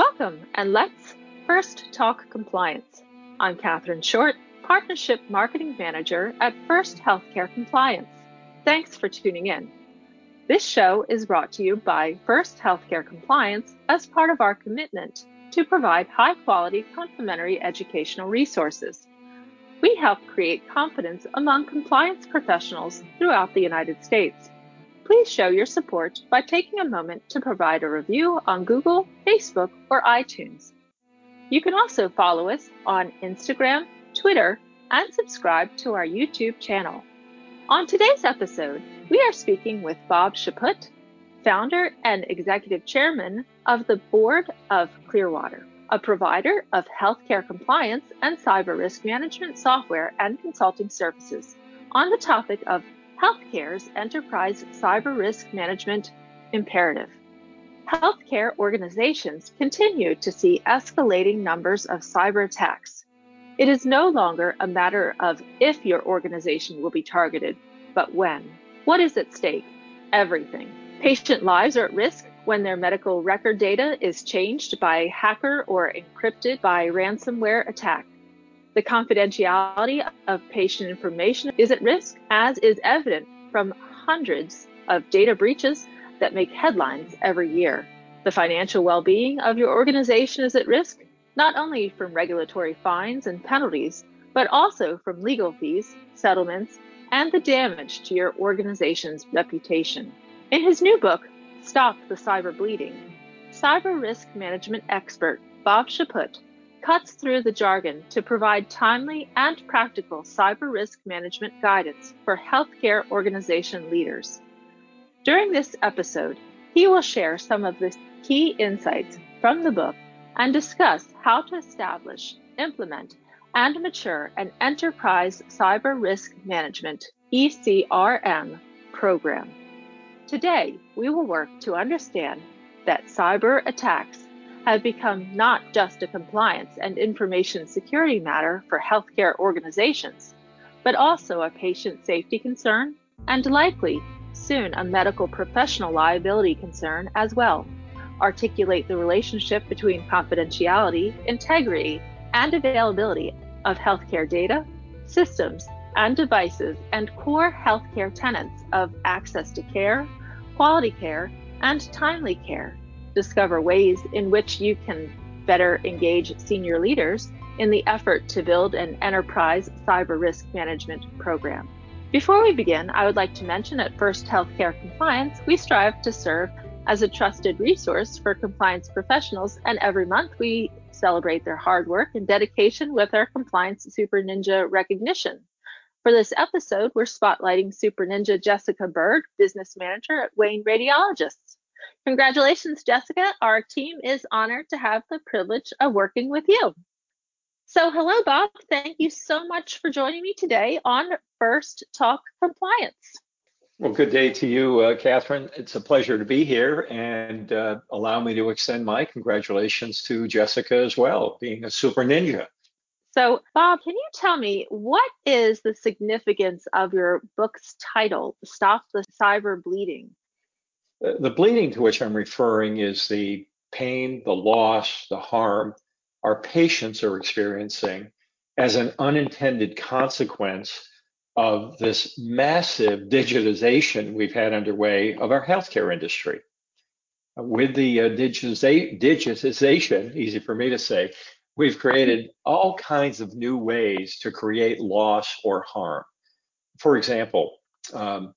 Welcome, and let's first talk compliance. I'm Catherine Short, Partnership Marketing Manager at First Healthcare Compliance. Thanks for tuning in. This show is brought to you by First Healthcare Compliance as part of our commitment to provide high quality complimentary educational resources. We help create confidence among compliance professionals throughout the United States. Please show your support by taking a moment to provide a review on Google, Facebook, or iTunes. You can also follow us on Instagram, Twitter, and subscribe to our YouTube channel. On today's episode, we are speaking with Bob Chaput, founder and executive chairman of the board of Clearwater, a provider of healthcare compliance and cyber risk management software and consulting services, on the topic of healthcare's enterprise cyber risk management imperative. Healthcare organizations continue to see escalating numbers of cyber attacks. It is no longer a matter of if your organization will be targeted, but when. What is at stake? Everything. Patient lives are at risk when their medical record data is changed by hacker or encrypted by ransomware attack. The confidentiality of patient information is at risk, as is evident from hundreds of data breaches that make headlines every year. The financial well being of your organization is at risk, not only from regulatory fines and penalties, but also from legal fees, settlements, and the damage to your organization's reputation. In his new book, Stop the Cyber Bleeding, cyber risk management expert Bob Chaput cuts through the jargon to provide timely and practical cyber risk management guidance for healthcare organization leaders. During this episode, he will share some of the key insights from the book and discuss how to establish, implement, and mature an enterprise cyber risk management ECRM program. Today, we will work to understand that cyber attacks have become not just a compliance and information security matter for healthcare organizations, but also a patient safety concern and likely soon a medical professional liability concern as well. Articulate the relationship between confidentiality, integrity, and availability of healthcare data, systems, and devices, and core healthcare tenets of access to care, quality care, and timely care discover ways in which you can better engage senior leaders in the effort to build an enterprise cyber risk management program. Before we begin, I would like to mention at First Healthcare Compliance, we strive to serve as a trusted resource for compliance professionals, and every month we celebrate their hard work and dedication with our Compliance Super Ninja recognition. For this episode, we're spotlighting Super Ninja Jessica Berg, Business Manager at Wayne Radiologists. Congratulations, Jessica. Our team is honored to have the privilege of working with you. So, hello, Bob. Thank you so much for joining me today on First Talk Compliance. Well, good day to you, uh, Catherine. It's a pleasure to be here and uh, allow me to extend my congratulations to Jessica as well, being a super ninja. So, Bob, can you tell me what is the significance of your book's title, Stop the Cyber Bleeding? The bleeding to which I'm referring is the pain, the loss, the harm our patients are experiencing as an unintended consequence of this massive digitization we've had underway of our healthcare industry. With the uh, digitization, easy for me to say, we've created all kinds of new ways to create loss or harm. For example, um,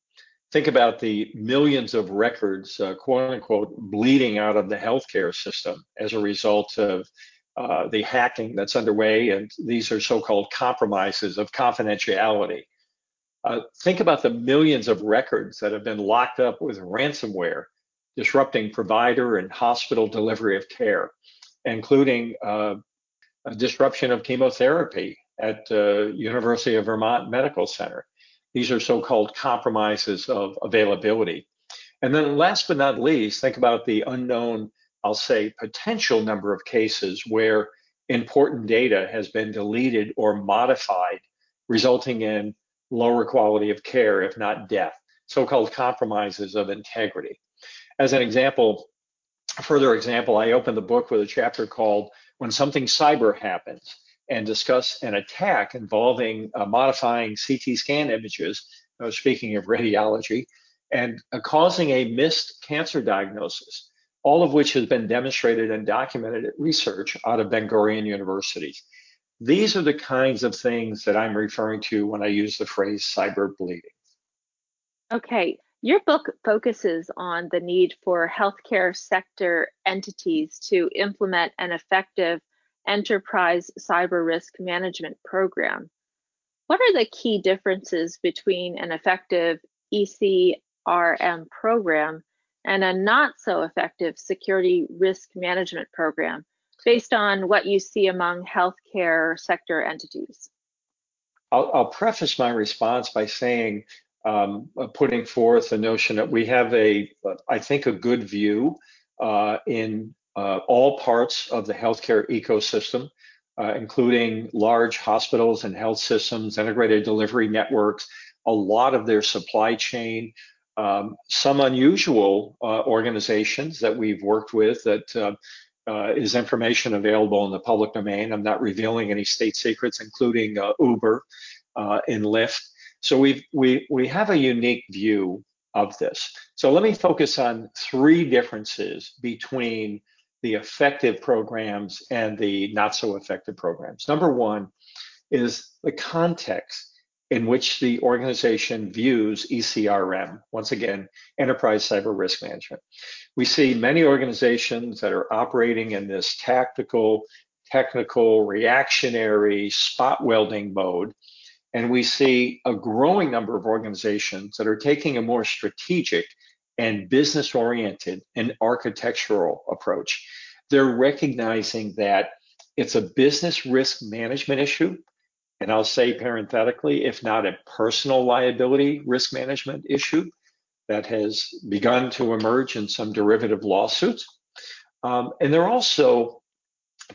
think about the millions of records, uh, quote unquote, bleeding out of the healthcare system as a result of uh, the hacking that's underway, and these are so-called compromises of confidentiality. Uh, think about the millions of records that have been locked up with ransomware, disrupting provider and hospital delivery of care, including uh, a disruption of chemotherapy at uh, University of Vermont Medical Center. These are so-called compromises of availability. And then last but not least, think about the unknown, I'll say, potential number of cases where important data has been deleted or modified, resulting in lower quality of care, if not death, so-called compromises of integrity. As an example, a further example, I opened the book with a chapter called When Something Cyber Happens and discuss an attack involving uh, modifying CT scan images, uh, speaking of radiology, and uh, causing a missed cancer diagnosis, all of which has been demonstrated and documented at research out of Ben Gurion University. These are the kinds of things that I'm referring to when I use the phrase cyber bleeding. Okay, your book focuses on the need for healthcare sector entities to implement an effective enterprise cyber risk management program. What are the key differences between an effective ECRM program and a not so effective security risk management program based on what you see among healthcare sector entities? I'll, I'll preface my response by saying, um, uh, putting forth the notion that we have a, I think, a good view uh, in uh, all parts of the healthcare ecosystem, uh, including large hospitals and health systems, integrated delivery networks, a lot of their supply chain, um, some unusual uh, organizations that we've worked with that uh, uh, is information available in the public domain. I'm not revealing any state secrets, including uh, Uber and Lyft. So we we we have a unique view of this. So let me focus on three differences between the effective programs and the not so effective programs. Number one is the context in which the organization views ECRM, once again, Enterprise Cyber Risk Management. We see many organizations that are operating in this tactical, technical, reactionary, spot welding mode. And we see a growing number of organizations that are taking a more strategic and business oriented and architectural approach. They're recognizing that it's a business risk management issue. And I'll say parenthetically, if not a personal liability risk management issue that has begun to emerge in some derivative lawsuits. Um, and they're also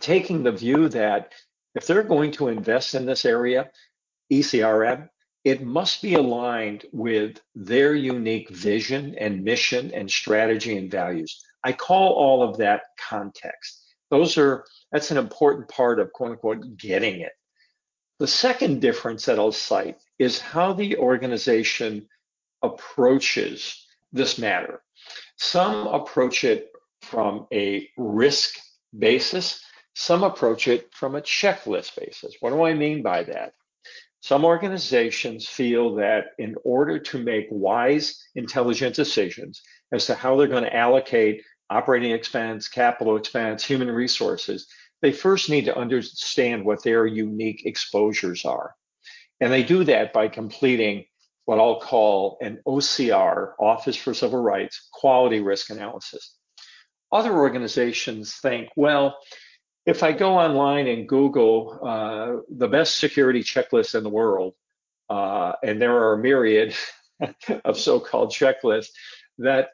taking the view that if they're going to invest in this area, ECRM, it must be aligned with their unique vision and mission and strategy and values. I call all of that context. Those are that's an important part of quote unquote getting it. The second difference that I'll cite is how the organization approaches this matter. Some approach it from a risk basis, some approach it from a checklist basis. What do I mean by that? Some organizations feel that in order to make wise, intelligent decisions as to how they're going to allocate operating expense, capital expense, human resources, they first need to understand what their unique exposures are. And they do that by completing what I'll call an OCR, Office for Civil Rights, quality risk analysis. Other organizations think, well, if I go online and Google uh, the best security checklist in the world, uh, and there are a myriad of so-called checklists that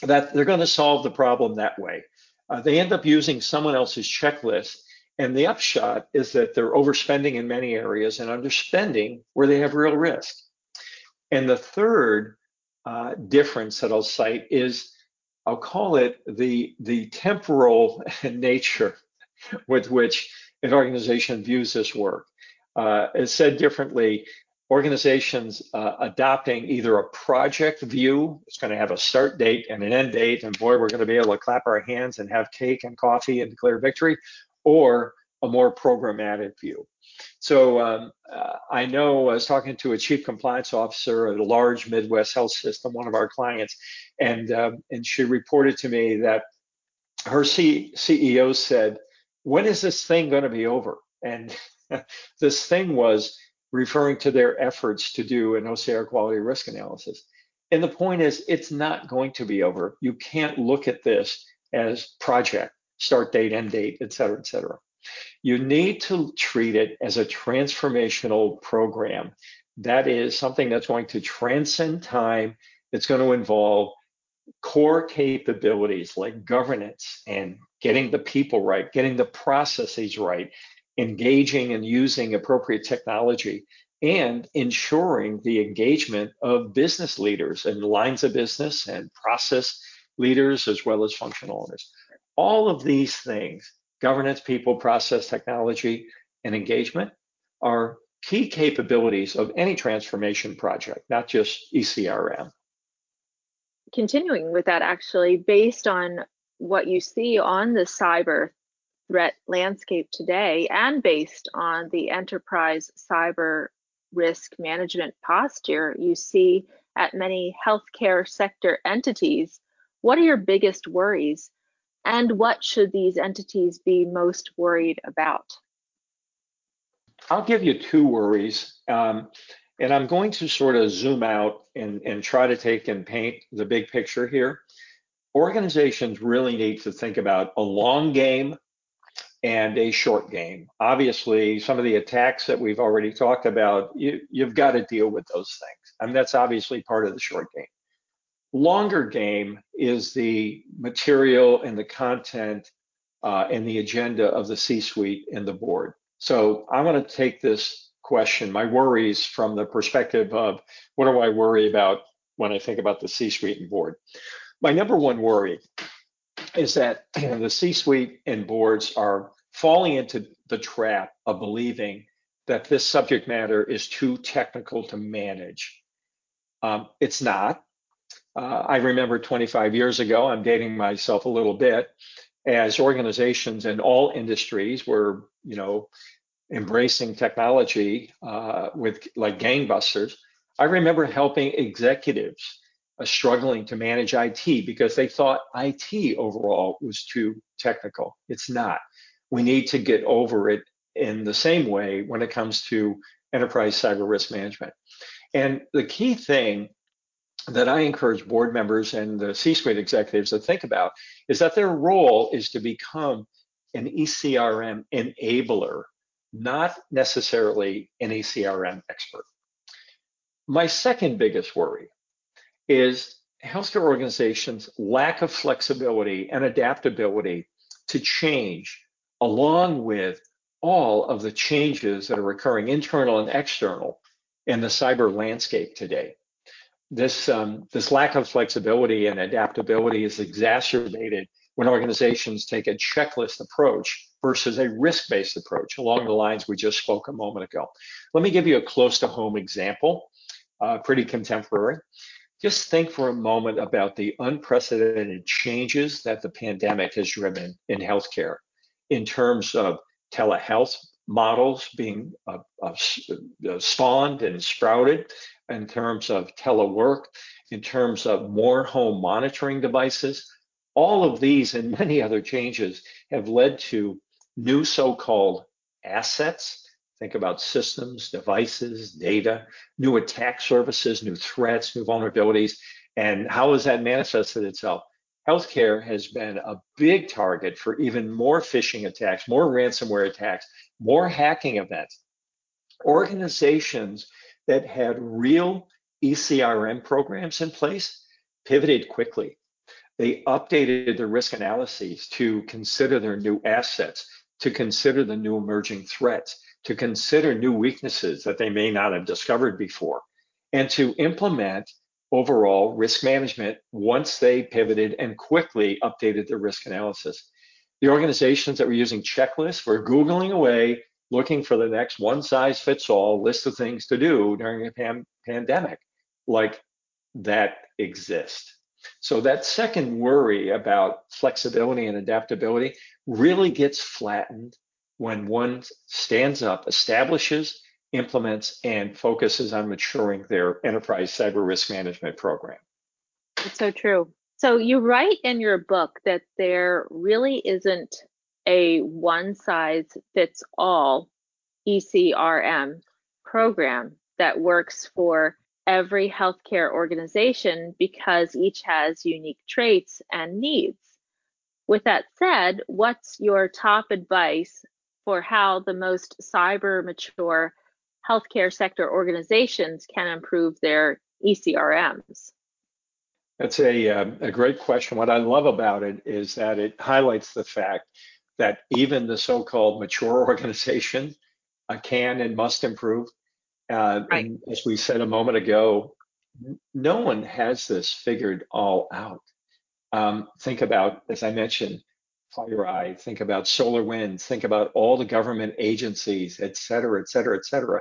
that they're going to solve the problem that way. Uh, they end up using someone else's checklist, and the upshot is that they're overspending in many areas and underspending where they have real risk. And the third uh, difference that I'll cite is I'll call it the the temporal nature with which an organization views this work. Uh, said differently, organizations uh, adopting either a project view, it's going to have a start date and an end date, and boy, we're going to be able to clap our hands and have cake and coffee and declare victory, or a more programmatic view. So um, uh, I know I was talking to a chief compliance officer at a large Midwest health system, one of our clients, and um, and she reported to me that her C- CEO said when is this thing going to be over? And this thing was referring to their efforts to do an OCR quality risk analysis. And the point is, it's not going to be over. You can't look at this as project, start date, end date, et cetera, et cetera. You need to treat it as a transformational program. That is something that's going to transcend time. It's going to involve core capabilities like governance and getting the people right, getting the processes right, engaging and using appropriate technology, and ensuring the engagement of business leaders and lines of business and process leaders as well as functional owners. All of these things, governance, people, process, technology, and engagement, are key capabilities of any transformation project, not just ECRM. Continuing with that, actually, based on what you see on the cyber threat landscape today and based on the enterprise cyber risk management posture you see at many healthcare sector entities, what are your biggest worries and what should these entities be most worried about? I'll give you two worries. Um, and I'm going to sort of zoom out and, and try to take and paint the big picture here. Organizations really need to think about a long game and a short game. Obviously, some of the attacks that we've already talked about, you, you've got to deal with those things. And that's obviously part of the short game. Longer game is the material and the content uh, and the agenda of the C-suite and the board. So I'm going to take this question, my worries from the perspective of what do I worry about when I think about the C-suite and board. My number one worry is that the C-suite and boards are falling into the trap of believing that this subject matter is too technical to manage. Um, it's not. Uh, I remember 25 years ago, I'm dating myself a little bit, as organizations in all industries were, you know, embracing technology uh, with like gangbusters. I remember helping executives uh, struggling to manage IT because they thought IT overall was too technical. It's not. We need to get over it in the same way when it comes to enterprise cyber risk management. And the key thing that I encourage board members and the C-suite executives to think about is that their role is to become an ECRM enabler not necessarily an ECRM expert. My second biggest worry is healthcare organizations' lack of flexibility and adaptability to change along with all of the changes that are occurring internal and external in the cyber landscape today. This, um, this lack of flexibility and adaptability is exacerbated when organizations take a checklist approach versus a risk-based approach along the lines we just spoke a moment ago. Let me give you a close to home example, uh, pretty contemporary. Just think for a moment about the unprecedented changes that the pandemic has driven in healthcare in terms of telehealth models being uh, uh, uh spawned and sprouted, in terms of telework, in terms of more home monitoring devices. All of these and many other changes have led to new so-called assets. Think about systems, devices, data, new attack surfaces, new threats, new vulnerabilities. And how has that manifested itself? Healthcare has been a big target for even more phishing attacks, more ransomware attacks, more hacking events. Organizations that had real ECRM programs in place pivoted quickly. They updated their risk analyses to consider their new assets, to consider the new emerging threats, to consider new weaknesses that they may not have discovered before, and to implement overall risk management once they pivoted and quickly updated their risk analysis. The organizations that were using checklists were Googling away, looking for the next one size fits all list of things to do during a pan- pandemic, like that exist. So that second worry about flexibility and adaptability really gets flattened when one stands up, establishes, implements, and focuses on maturing their enterprise cyber risk management program. It's so true. So you write in your book that there really isn't a one size fits all ECRM program that works for every healthcare organization because each has unique traits and needs. With that said, what's your top advice for how the most cyber mature healthcare sector organizations can improve their ECRMs? That's a, uh, a great question. What I love about it is that it highlights the fact that even the so called mature organization uh, can and must improve. Uh, right. And as we said a moment ago, no one has this figured all out. Um, think about, as I mentioned, FireEye, think about SolarWinds, think about all the government agencies, et cetera, et cetera, et cetera.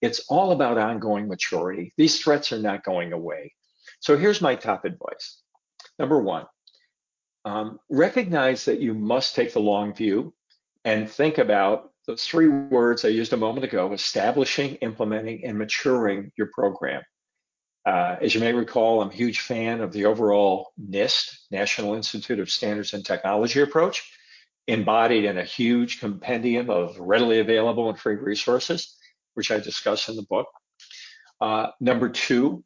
It's all about ongoing maturity. These threats are not going away. So here's my top advice. Number one, um, recognize that you must take the long view and think about those three words I used a moment ago, establishing, implementing, and maturing your program. Uh, as you may recall, I'm a huge fan of the overall NIST, National Institute of Standards and Technology approach, embodied in a huge compendium of readily available and free resources, which I discuss in the book. Uh, number two,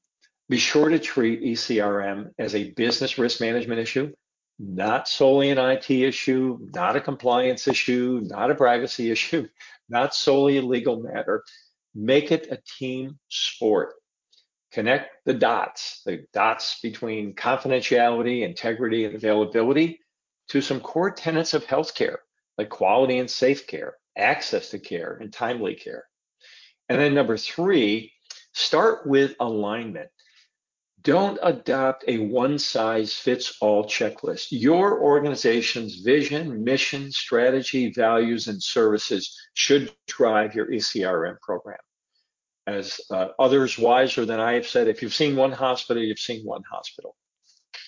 be sure to treat ECRM as a business risk management issue, not solely an IT issue, not a compliance issue, not a privacy issue, not solely a legal matter. Make it a team sport. Connect the dots, the dots between confidentiality, integrity, and availability to some core tenets of healthcare, like quality and safe care, access to care, and timely care. And then number three, start with alignment. Don't adopt a one size fits all checklist. Your organization's vision, mission, strategy, values, and services should drive your ECRM program. As uh, others wiser than I have said, if you've seen one hospital, you've seen one hospital.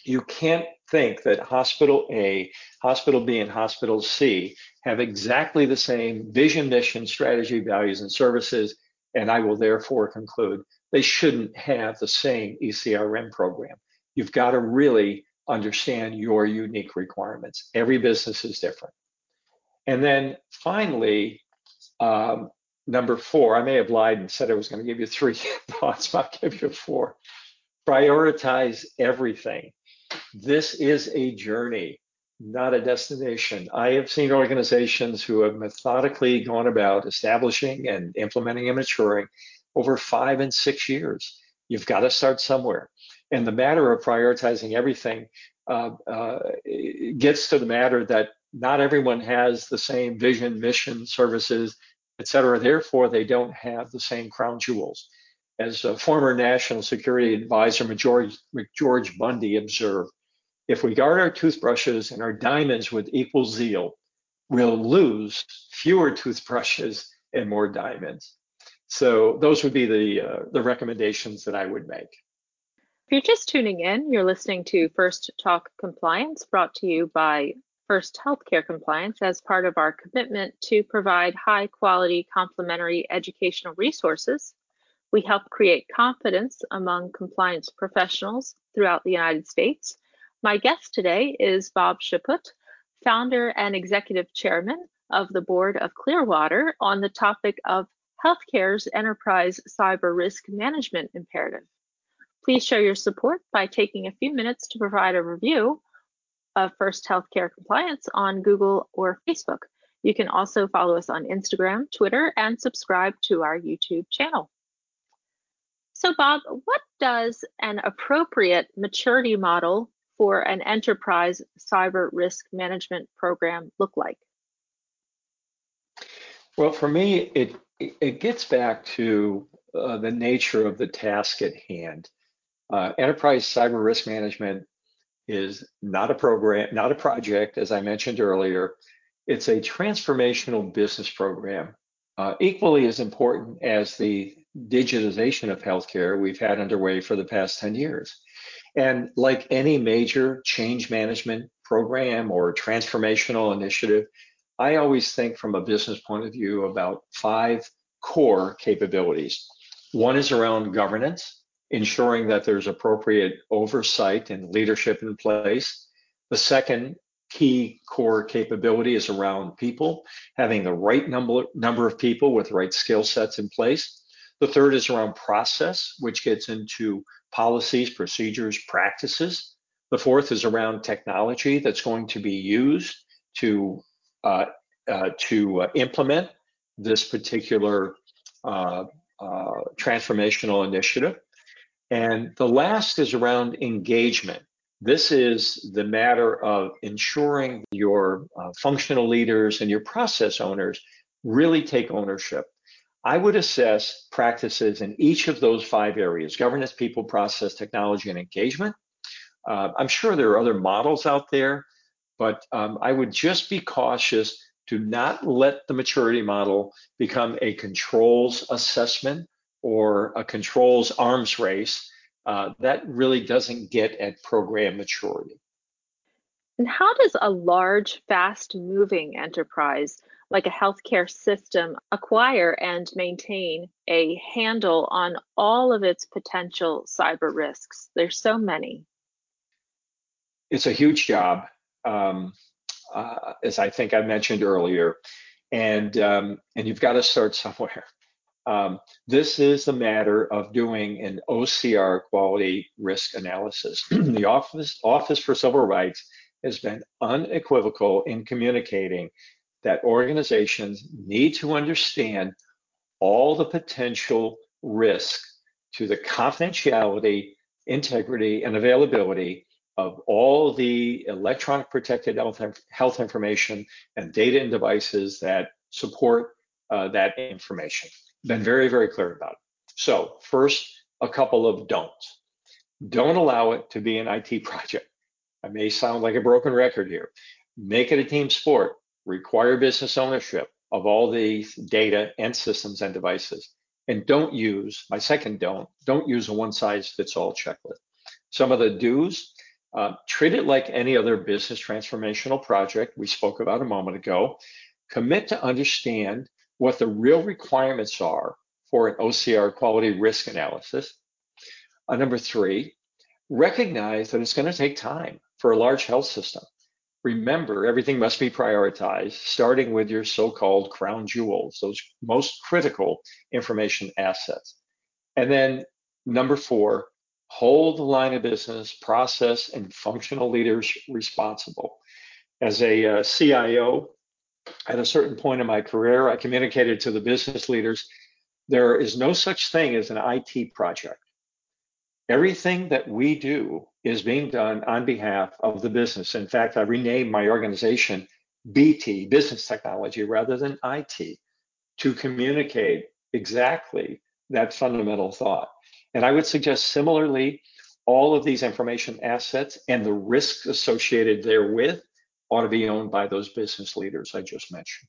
You can't think that hospital A, hospital B, and hospital C have exactly the same vision, mission, strategy, values, and services. And I will therefore conclude they shouldn't have the same ECRM program. You've got to really understand your unique requirements. Every business is different. And then finally, um, number four, I may have lied and said I was going to give you three thoughts, but I'll give you four. Prioritize everything. This is a journey, not a destination. I have seen organizations who have methodically gone about establishing and implementing and maturing over five and six years. You've got to start somewhere. And the matter of prioritizing everything uh, uh, gets to the matter that not everyone has the same vision, mission, services, et cetera. Therefore, they don't have the same crown jewels. As a former National Security Advisor McGeorge, Bundy observed, if we guard our toothbrushes and our diamonds with equal zeal, we'll lose fewer toothbrushes and more diamonds. So those would be the uh, the recommendations that I would make. If you're just tuning in, you're listening to First Talk Compliance brought to you by First Healthcare Compliance as part of our commitment to provide high quality complimentary educational resources. We help create confidence among compliance professionals throughout the United States. My guest today is Bob Chaput, founder and executive chairman of the board of Clearwater on the topic of healthcare's enterprise cyber risk management imperative. Please show your support by taking a few minutes to provide a review of First Healthcare Compliance on Google or Facebook. You can also follow us on Instagram, Twitter, and subscribe to our YouTube channel. So, Bob, what does an appropriate maturity model for an enterprise cyber risk management program look like? Well, for me, it it gets back to uh, the nature of the task at hand. Uh, enterprise cyber risk management is not a program, not a project, as I mentioned earlier. It's a transformational business program, uh, equally as important as the digitization of healthcare we've had underway for the past 10 years. And like any major change management program or transformational initiative, I always think from a business point of view about five core capabilities. One is around governance, ensuring that there's appropriate oversight and leadership in place. The second key core capability is around people, having the right number, number of people with the right skill sets in place. The third is around process, which gets into policies, procedures, practices. The fourth is around technology that's going to be used to uh, uh, to uh, implement this particular transformational initiative. And the last is around engagement. This is the matter of ensuring your uh, functional leaders and your process owners really take ownership. I would assess practices in each of those five areas governance, people, process, technology, and engagement Uh, I'm sure there are other models out there, but um, I would just be cautious to not let the maturity model become a controls assessment or a controls arms race. Uh, that really doesn't get at program maturity. And how does a large, fast moving enterprise like a healthcare system acquire and maintain a handle on all of its potential cyber risks? There's so many. It's a huge job, um, uh, as I think I mentioned earlier, and um, and you've got to start somewhere. Um, this is a matter of doing an OCR quality risk analysis. the Office Office for Civil Rights has been unequivocal in communicating that organizations need to understand all the potential risk to the confidentiality, integrity, and availability of all the electronic protected health, information and data and devices that support uh, that information. Been very, very clear about it. So first, a couple of don'ts. Don't allow it to be an IT project. I may sound like a broken record here. Make it a team sport. Require business ownership of all the data and systems and devices. And don't use, my second don't, don't use a one size fits all checklist. Some of the do's, uh, treat it like any other business transformational project we spoke about a moment ago. Commit to understand what the real requirements are for an OCR quality risk analysis. Uh, number three, recognize that it's going to take time for a large health system. Remember, everything must be prioritized, starting with your so-called crown jewels, those most critical information assets. And then number four, hold the line of business, process, and functional leaders responsible. As a uh, CIO, at a certain point in my career, I communicated to the business leaders, there is no such thing as an IT project. Everything that we do is being done on behalf of the business. In fact, I renamed my organization BT, Business Technology, rather than IT, to communicate exactly that fundamental thought. And I would suggest similarly, all of these information assets and the risks associated therewith ought to be owned by those business leaders I just mentioned.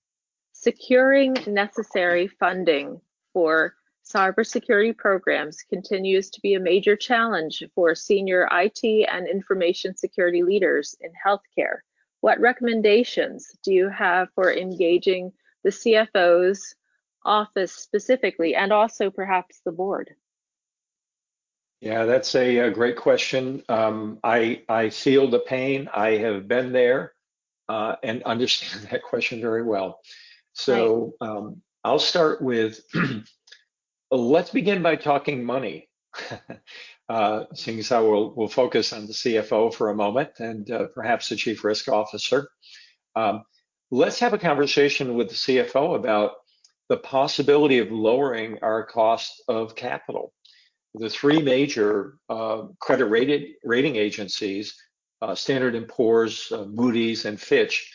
Securing necessary funding for cybersecurity programs continues to be a major challenge for senior IT and information security leaders in healthcare. What recommendations do you have for engaging the CFO's office specifically and also perhaps the board? Yeah, that's a, a great question. Um, I, I feel the pain. I have been there uh, and understand that question very well. So um, I'll start with let's begin by talking money. uh, seeing as how we'll, we'll focus on the CFO for a moment and uh, perhaps the chief risk officer. Um, let's have a conversation with the CFO about the possibility of lowering our cost of capital. The three major uh, credit rated, rating agencies, uh, Standard & Poor's, uh, Moody's, and Fitch,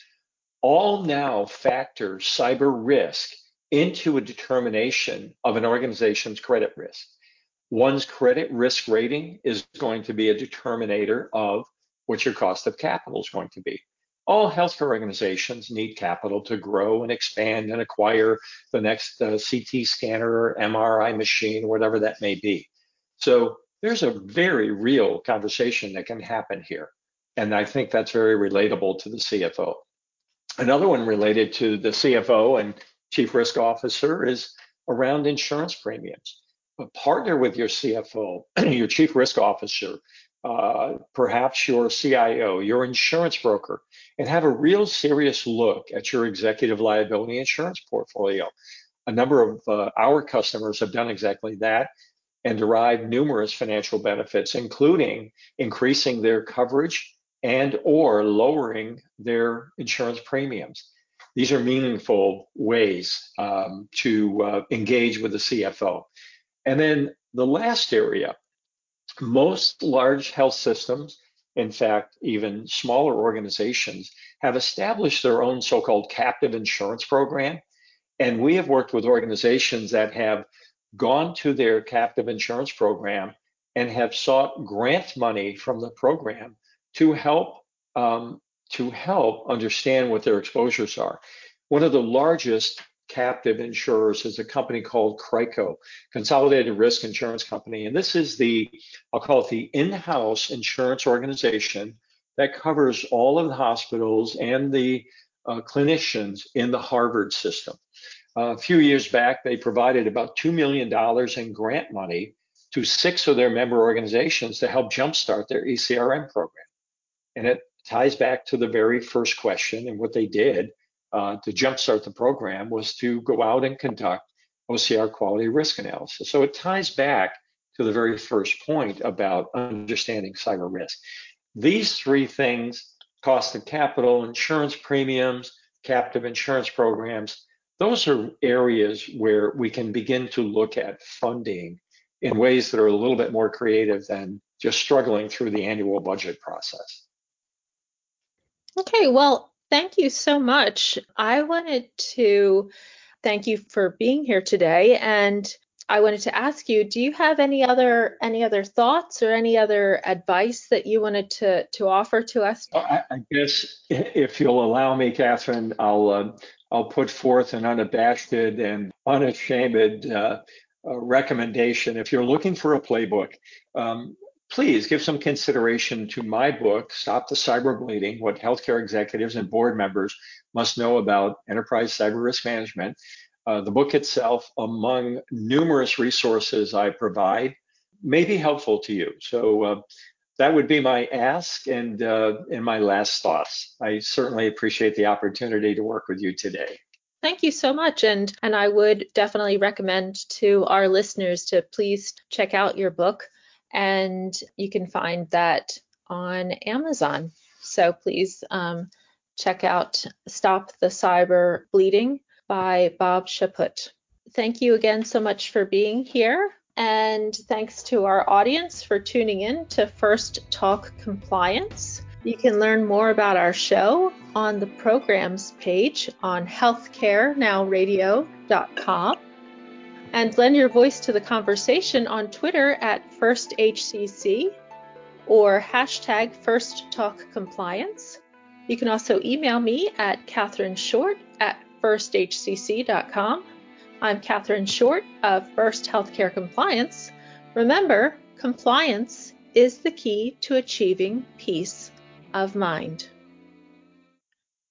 all now factor cyber risk into a determination of an organization's credit risk. One's credit risk rating is going to be a determinator of what your cost of capital is going to be. All healthcare organizations need capital to grow and expand and acquire the next uh, CT scanner or MRI machine, whatever that may be. So there's a very real conversation that can happen here. And I think that's very relatable to the CFO. Another one related to the CFO and chief risk officer is around insurance premiums. But partner with your CFO, your chief risk officer, uh, perhaps your CIO, your insurance broker, and have a real serious look at your executive liability insurance portfolio. A number of uh, our customers have done exactly that and derive numerous financial benefits, including increasing their coverage and or lowering their insurance premiums. These are meaningful ways um, to uh, engage with the CFO. And then the last area, most large health systems, in fact, even smaller organizations, have established their own so-called captive insurance program. And we have worked with organizations that have gone to their captive insurance program and have sought grant money from the program to help um, to help understand what their exposures are. One of the largest captive insurers is a company called CRICO, Consolidated Risk Insurance Company. And this is the, I'll call it the in-house insurance organization that covers all of the hospitals and the uh, clinicians in the Harvard system. A few years back, they provided about $2 million in grant money to six of their member organizations to help jumpstart their ECRM program. And it ties back to the very first question and what they did uh, to jumpstart the program was to go out and conduct OCR quality risk analysis. So it ties back to the very first point about understanding cyber risk. These three things, cost of capital, insurance premiums, captive insurance programs, those are areas where we can begin to look at funding in ways that are a little bit more creative than just struggling through the annual budget process. Okay, well, thank you so much. I wanted to thank you for being here today and I wanted to ask you, do you have any other any other thoughts or any other advice that you wanted to to offer to us? I, I guess if you'll allow me, Catherine, I'll uh, I'll put forth an unabashed and unashamed uh, uh, recommendation. If you're looking for a playbook, um, please give some consideration to my book, Stop the Cyber Bleeding What Healthcare Executives and Board Members Must Know About Enterprise Cyber Risk Management. Uh, the book itself, among numerous resources I provide, may be helpful to you. So uh, that would be my ask and, uh, and my last thoughts. I certainly appreciate the opportunity to work with you today. Thank you so much. And, and I would definitely recommend to our listeners to please check out your book and you can find that on Amazon. So please um, check out Stop the Cyber Bleeding by Bob Chaput. Thank you again so much for being here. And thanks to our audience for tuning in to First Talk Compliance. You can learn more about our show on the programs page on healthcarenowradio.com and lend your voice to the conversation on Twitter at FirstHCC or hashtag FirstTalkCompliance. You can also email me at Catherine Short at firsthcc.com. I'm Catherine Short of First Healthcare Compliance. Remember, compliance is the key to achieving peace of mind.